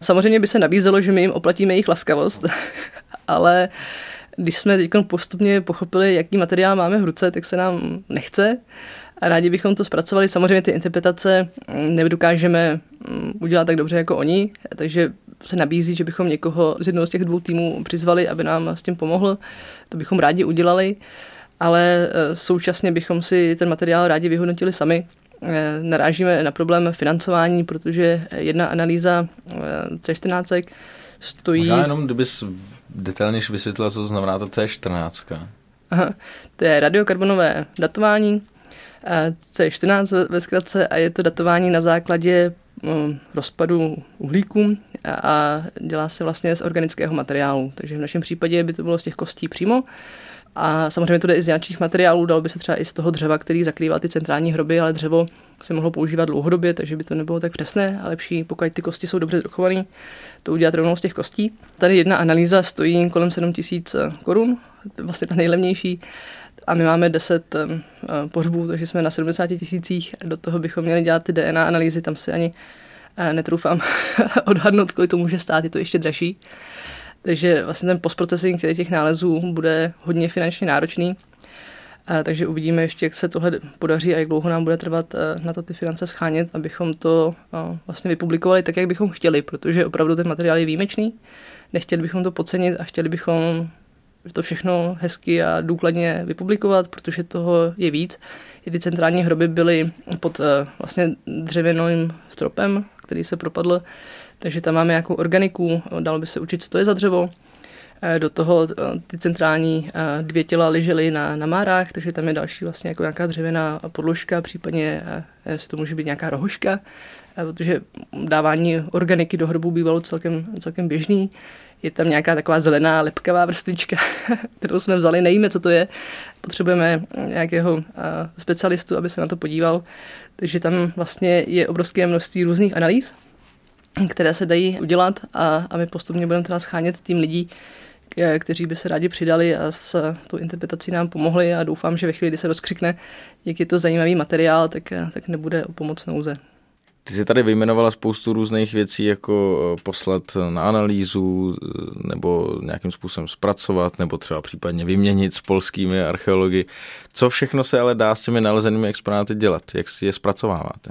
Samozřejmě by se nabízelo, že my jim oplatíme jejich laskavost, ale když jsme teď postupně pochopili, jaký materiál máme v ruce, tak se nám nechce a rádi bychom to zpracovali. Samozřejmě ty interpretace nedokážeme mm, udělat tak dobře jako oni, takže se nabízí, že bychom někoho z jednoho z těch dvou týmů přizvali, aby nám s tím pomohl. To bychom rádi udělali, ale e, současně bychom si ten materiál rádi vyhodnotili sami Eh, narážíme na problém financování, protože jedna analýza eh, C14 stojí... Možná jenom, kdybys detailněji vysvětlila, co to znamená to C14. Aha, to je radiokarbonové datování, eh, C14 ve zkratce a je to datování na základě rozpadu uhlíku a dělá se vlastně z organického materiálu. Takže v našem případě by to bylo z těch kostí přímo A samozřejmě to jde i z nějakých materiálů, dalo by se třeba i z toho dřeva, který zakrývá ty centrální hroby, ale dřevo se mohlo používat dlouhodobě, takže by to nebylo tak přesné a lepší, pokud ty kosti jsou dobře dochované, to udělat rovnou z těch kostí. Tady jedna analýza stojí kolem 7 tisíc korun, vlastně ta nejlevnější, a my máme 10 uh, pohřbů, takže jsme na 70 tisících. Do toho bychom měli dělat ty DNA analýzy, tam si ani netroufám odhadnout, kolik to může stát, je to ještě dražší. Takže vlastně ten postprocesing těch nálezů bude hodně finančně náročný. Takže uvidíme ještě, jak se tohle podaří a jak dlouho nám bude trvat na to ty finance schánět, abychom to a, vlastně vypublikovali tak, jak bychom chtěli, protože opravdu ten materiál je výjimečný. Nechtěli bychom to podcenit a chtěli bychom to všechno hezky a důkladně vypublikovat, protože toho je víc. I ty centrální hroby byly pod vlastně dřevěným stropem, který se propadl takže tam máme nějakou organiku, dalo by se učit, co to je za dřevo. Eh, do toho eh, ty centrální eh, dvě těla ležely na, na márách, takže tam je další vlastně jako nějaká dřevěná podložka, případně jestli to může být nějaká rohoška, protože dávání organiky do hrobu bývalo celkem, celkem běžný. Je tam nějaká taková zelená lepkavá vrstvička, kterou jsme vzali, nevíme, co to je. Potřebujeme nějakého specialistu, aby se na to podíval. Takže tam vlastně je obrovské množství různých analýz, které se dají udělat a, a my postupně budeme teda schánět tým lidí, kteří by se rádi přidali a s tou interpretací nám pomohli a doufám, že ve chvíli, kdy se rozkřikne, jak je to zajímavý materiál, tak, tak nebude o pomoc nouze. Ty jsi tady vyjmenovala spoustu různých věcí, jako eh, poslat na analýzu, eh, nebo nějakým způsobem zpracovat, nebo třeba případně vyměnit s polskými archeology. Co všechno se ale dá s těmi nalezenými exponáty dělat? Jak si je zpracováváte?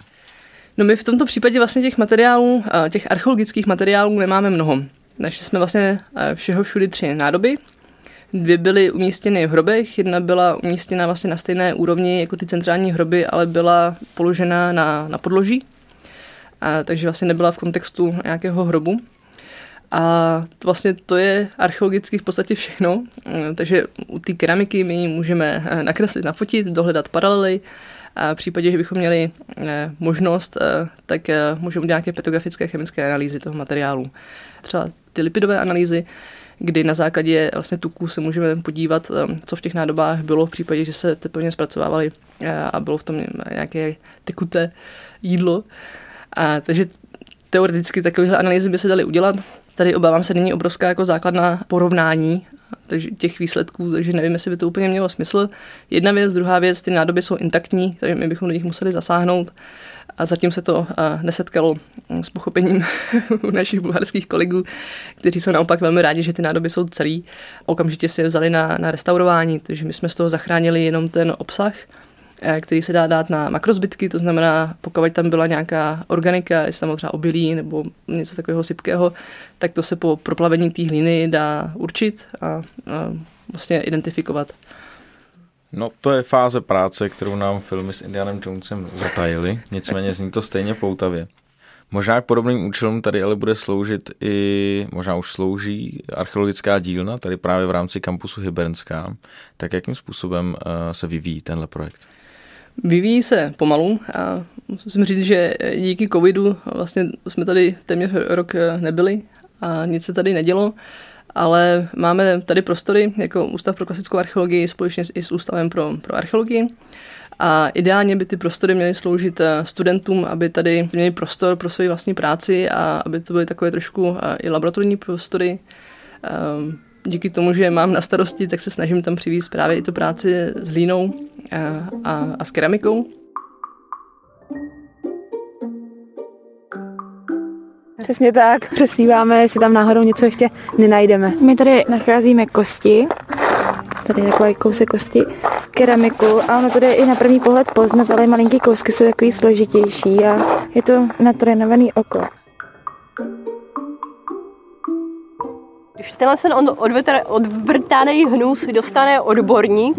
No my v tomto případě vlastně těch materiálů, těch archeologických materiálů nemáme mnoho. Našli jsme vlastně všeho všudy tři nádoby. Dvě byly umístěny v hrobech, jedna byla umístěna vlastně na stejné úrovni jako ty centrální hroby, ale byla položena na, na podloží, a, takže vlastně nebyla v kontextu nějakého hrobu. A to vlastně to je archeologicky v podstatě všechno. Takže u té keramiky my ji můžeme nakreslit, nafotit, dohledat paralely, a v případě, že bychom měli eh, možnost, eh, tak eh, můžeme udělat nějaké petrografické chemické analýzy toho materiálu. Třeba ty lipidové analýzy, kdy na základě vlastně tuků se můžeme podívat, co v těch nádobách bylo v případě, že se teplně zpracovávaly a bylo v tom nějaké tekuté jídlo. A, takže teoreticky takovéhle analýzy by se daly udělat. Tady obávám se, není obrovská jako základná porovnání takže těch výsledků, takže nevím, jestli by to úplně mělo smysl. Jedna věc, druhá věc, ty nádoby jsou intaktní, takže my bychom do nich museli zasáhnout a zatím se to nesetkalo s pochopením u našich bulharských kolegů, kteří jsou naopak velmi rádi, že ty nádoby jsou celý. Okamžitě si je vzali na, na restaurování, takže my jsme z toho zachránili jenom ten obsah, Eh, který se dá dát na makrozbytky, to znamená, pokud tam byla nějaká organika, jestli tam třeba obilí nebo něco takového sypkého, tak to se po proplavení té hlíny dá určit a, a vlastně identifikovat. No to je fáze práce, kterou nám filmy s Indianem Jonesem zatajili, nicméně zní to stejně poutavě. Možná k podobným účelům tady ale bude sloužit i, možná už slouží archeologická dílna, tady právě v rámci kampusu Hybernská. Tak jakým způsobem uh, se vyvíjí tenhle projekt? Vyvíjí se pomalu a musím říct, že díky covidu vlastně jsme tady téměř rok nebyli a nic se tady nedělo, ale máme tady prostory jako Ústav pro klasickou archeologii společně i s Ústavem pro, pro archeologii. A ideálně by ty prostory měly sloužit studentům, aby tady měli prostor pro svoji vlastní práci a aby to byly takové trošku i laboratorní prostory díky tomu, že mám na starosti, tak se snažím tam přivést právě i tu práci s hlínou a, a, a s keramikou. Přesně tak, přesníváme, jestli tam náhodou něco ještě nenajdeme. My tady nacházíme kosti, tady je takový kousek kosti, keramiku a ono tady je i na první pohled poznat, ale malinký kousky jsou takový složitější a je to natrénovaný oko. Když tenhle ten odvrtaný hnus dostane odborník,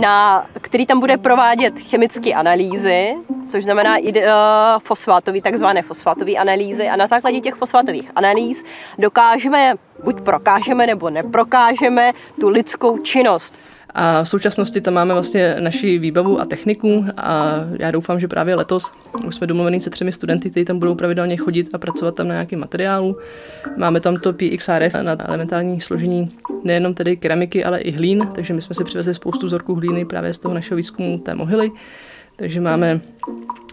na, který tam bude provádět chemické analýzy, což znamená i uh, fosfátový, takzvané fosfátové analýzy a na základě těch fosfátových analýz dokážeme, buď prokážeme nebo neprokážeme tu lidskou činnost. A v současnosti tam máme vlastně naši výbavu a techniku a já doufám, že právě letos už jsme domluvení se třemi studenty, kteří tam budou pravidelně chodit a pracovat tam na nějakém materiálu. Máme tam to PXRF na elementární složení nejenom tedy keramiky, ale i hlín, takže my jsme si přivezli spoustu vzorků hlíny právě z toho našeho výzkumu té mohyly. Takže máme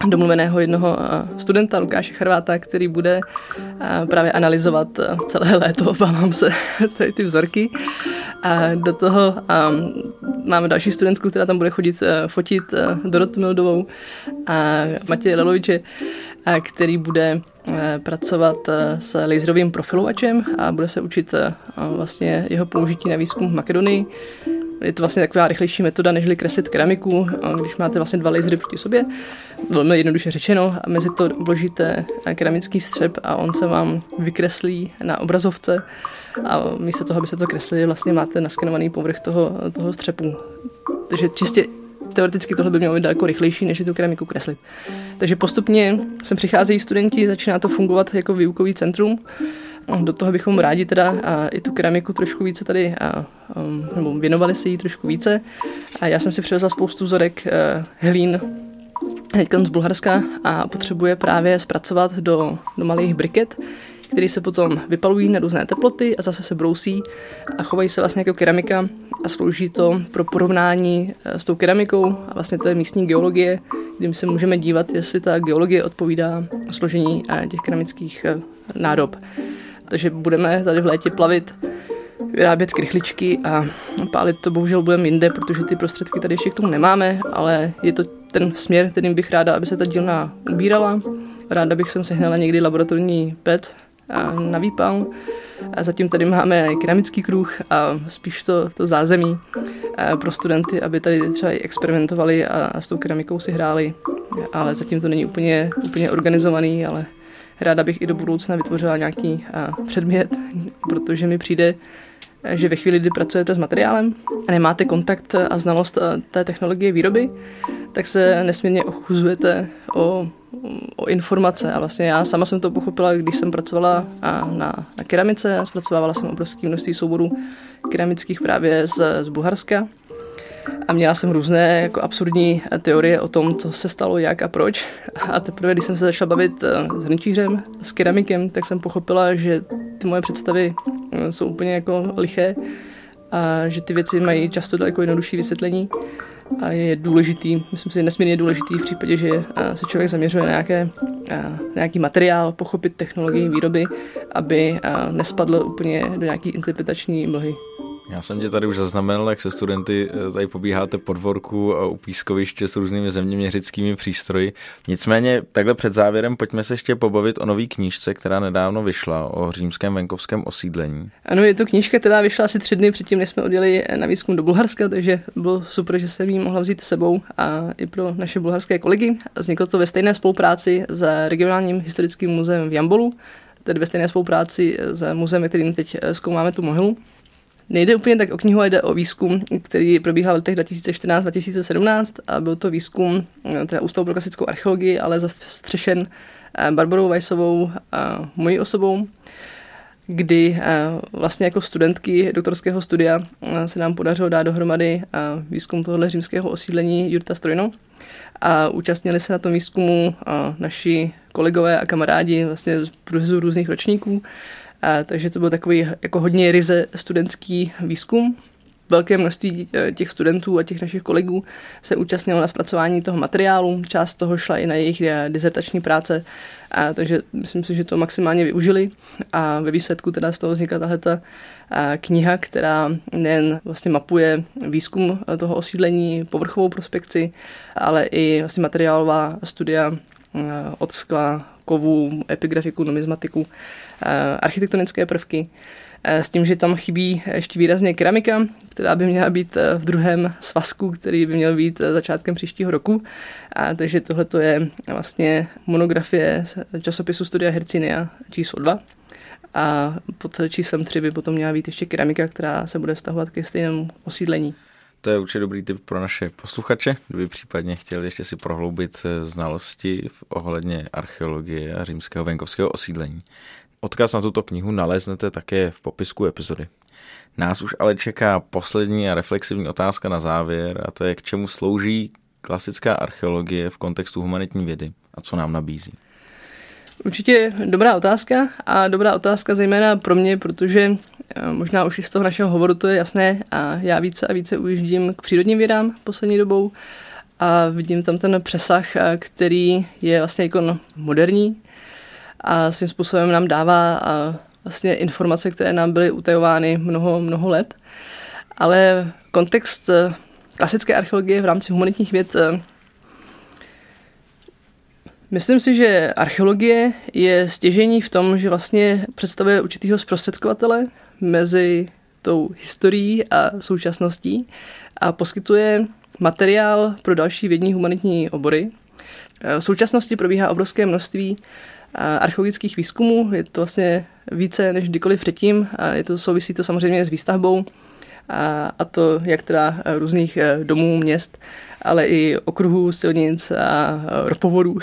domluveného jednoho studenta, Lukáše Charváta, který bude právě analyzovat celé léto, obávám se, tady ty vzorky. A do toho um, máme další studentku, která tam bude chodit fotit Dorotu Mildovou a Matěje Leloviče, který bude pracovat s laserovým profilovačem a bude se učit vlastně jeho použití na výzkum v Makedonii. Je to vlastně taková rychlejší metoda, než kreslit keramiku, když máte vlastně dva lasery proti sobě. Velmi jednoduše řečeno, a mezi to vložíte keramický střep a on se vám vykreslí na obrazovce a místo toho, aby se to kreslili, vlastně máte naskenovaný povrch toho, toho střepu. Takže čistě teoreticky tohle by mělo být daleko rychlejší, než tu keramiku kreslit. Takže postupně sem přicházejí studenti, začíná to fungovat jako výukový centrum. Do toho bychom rádi teda a i tu keramiku trošku více tady, a, um, nebo věnovali se jí trošku více. A já jsem si přivezla spoustu vzorek uh, hlín z Bulharska a potřebuje právě zpracovat do, do malých briket, které se potom vypalují na různé teploty a zase se brousí a chovají se vlastně jako keramika a slouží to pro porovnání eh, s tou keramikou a vlastně to je místní geologie, kdy se můžeme dívat, jestli ta geologie odpovídá složení těch keramických eh, nádob. Takže budeme tady v létě plavit, vyrábět krychličky a pálit to bohužel budeme jinde, protože ty prostředky tady ještě k tomu nemáme, ale je to ten směr, kterým bych ráda, aby se ta dílna ubírala. Ráda bych sem sehnala někdy laboratorní PET, na výpal. A zatím tady máme keramický kruh a spíš to, to zázemí pro studenty, aby tady třeba i experimentovali a, a s tou keramikou si hráli. Ale zatím to není úplně, úplně organizovaný, ale ráda bych i do budoucna vytvořila nějaký předmět, protože mi přijde, že ve chvíli, kdy pracujete s materiálem a nemáte kontakt a znalost té technologie výroby, tak se nesmírně ochuzujete o o informace. A vlastně já sama jsem to pochopila, když jsem pracovala na, na keramice, zpracovávala jsem obrovské množství souborů keramických právě z, z Bulharska a měla jsem různé jako absurdní teorie o tom, co se stalo, jak a proč. A teprve, když jsem se začala bavit eh, s hrnčířem, s keramikem, tak jsem pochopila, že ty moje představy eh, jsou úplně jako liché a že ty věci mají často daleko jednodušší vysvětlení a je důležitý, myslím si, nesmírně důležitý v případě, že se člověk zaměřuje na nějaké, nějaký materiál, pochopit technologii výroby, aby nespadl úplně do nějaké interpretační mlhy. Já jsem tě tady už zaznamenal, jak se studenty eh, tady pobíháte po dvorku a u pískoviště s různými zeměměřickými přístroji. Nicméně takhle před závěrem pojďme se ještě pobavit o nové knížce, která nedávno vyšla o římském venkovském osídlení. Ano, je to knížka, která vyšla asi tři dny předtím, než jsme odjeli na výzkum do Bulharska, takže bylo super, že jsem ji mohla vzít sebou a i pro naše bulharské kolegy. Vzniklo to ve stejné spolupráci s regionálním historickým muzeem v Jambolu, tedy ve stejné spolupráci s muzeem, kterým teď zkoumáme tu mohylu. Nejde úplně tak o knihu, ale jde o výzkum, který probíhal v letech 2014-2017 a byl to výzkum eh, teda Ústavu pro klasickou archeologii, ale zastřešen eh, Barbarou Weissovou a mojí osobou, kdy eh, vlastně jako studentky doktorského studia se nám podařilo dát dohromady výzkum tohohle římského osídlení Jurta Strojno a účastnili se na tom výzkumu naši kolegové a kamarádi vlastně z různých ročníků a, takže to byl takový jako hodně ryze studentský výzkum. Velké množství e, těch studentů a těch našich kolegů se účastnilo na zpracování toho materiálu. Část toho šla i na jejich e, dizertační práce, a, takže myslím si, že to maximálně využili. A ve výsledku teda z toho vznikla tahle ta kniha, která nejen vlastně mapuje výzkum toho osídlení, povrchovou prospekci, ale i vlastně materiálová studia od skla, kovů, epigrafiku, numizmatiku Eh, architektonické prvky, eh, s tím, že tam chybí ještě výrazně keramika, která by měla být eh, v druhém svazku, který by měl být začátkem příštího roku. A takže tohle je vlastně monografie časopisu Studia Hercinia číslo 2. A pod číslem 3 by potom měla být ještě keramika, která se bude vztahovat ke stejnému osídlení. To je určitě dobrý tip pro naše posluchače, kdyby případně chtěli ještě si prohloubit znalosti v ohledně archeologie a římského venkovského osídlení. Odkaz na tuto knihu naleznete také v popisku epizody. Nás už ale čeká poslední a reflexivní otázka na závěr a to je, k čemu slouží klasická archeologie v kontextu humanitní vědy a co nám nabízí. Určitě dobrá otázka a dobrá otázka zejména pro mě, protože eh, možná už i z toho našeho hovoru to je jasné a já více a více ujíždím k přírodním vědám poslední dobou a vidím tam ten přesah, eh, který je vlastně jako moderní a svým způsobem nám dává vlastně informace, které nám byly utajovány mnoho, mnoho let. Ale kontext eh, klasické archeologie v rámci humanitních věd Myslím si, že archeologie je stěžení v tom, že vlastně představuje určitýho zprostředkovatele mezi tou historií a současností a poskytuje materiál pro další vědní humanitní obory. V současnosti probíhá obrovské množství archeologických výzkumů, je to vlastně více než kdykoliv předtím a je to, souvisí to samozřejmě s výstavbou a, a to jak teda různých e, domů, měst, ale i okruhů, silnic a ropovodů,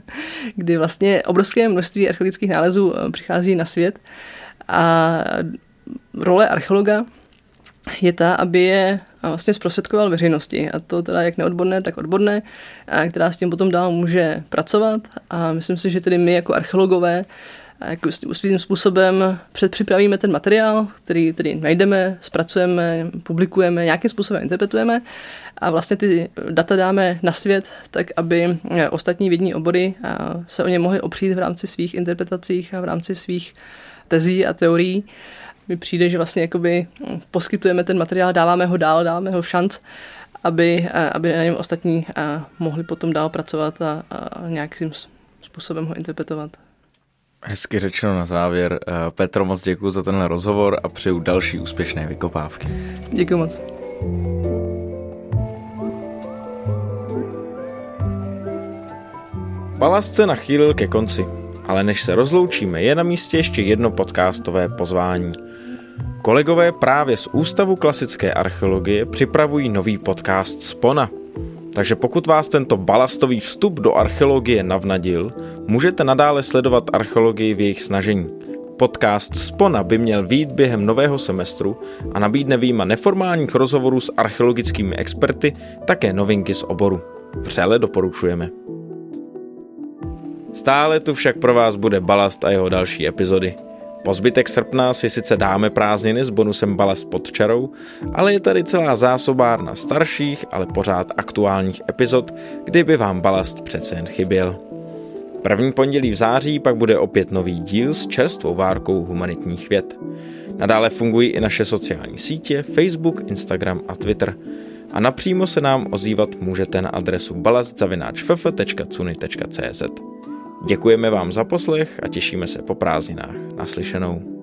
kdy vlastně obrovské množství archeologických nálezů přichází na svět. A role archeologa je ta, aby je vlastně zprostředkoval veřejnosti. A to teda jak neodborné, tak odborné, a která s tím potom dál může pracovat. A myslím si, že tedy my jako archeologové jako svým způsobem předpřipravíme ten materiál, který tedy najdeme, zpracujeme, publikujeme, nějakým způsobem interpretujeme a vlastně ty data dáme na svět, tak aby ostatní vědní obory se o ně mohly opřít v rámci svých interpretacích a v rámci svých tezí a teorií. Mi přijde, že vlastně jakoby poskytujeme ten materiál, dáváme ho dál, dáváme ho v šanc, aby, aby na něm ostatní mohli potom dál pracovat a, a nějakým způsobem ho interpretovat. Hezky řečeno na závěr. Eh, Petro, moc děkuji za tenhle rozhovor a přeju další úspěšné vykopávky. Děkuji moc. Balast se nachýlil ke konci, ale než se rozloučíme, je na místě ještě jedno podcastové pozvání. Kolegové právě z Ústavu klasické archeologie připravují nový podcast Spona – takže pokud vás tento balastový vstup do archeologie navnadil, můžete nadále sledovat archeologii v jejich snažení. Podcast Spona by měl výjít během nového semestru a nabídne výjima neformálních rozhovorů s archeologickými experty také novinky z oboru. Vřele doporučujeme. Stále tu však pro vás bude balast a jeho další epizody. Po zbytek srpna si sice dáme prázdniny s bonusem balast pod čarou, ale je tady celá zásobárna starších, ale pořád aktuálních epizod, kdyby vám balast přece jen chyběl. První pondělí v září pak bude opět nový díl s čerstvou várkou humanitních věd. Nadále fungují i naše sociální sítě, Facebook, Instagram a Twitter. A napřímo se nám ozývat můžete na adresu balastzavináčff.cuny.cz. Děkujeme vám za poslech a těšíme se po prázdninách. Naslyšenou.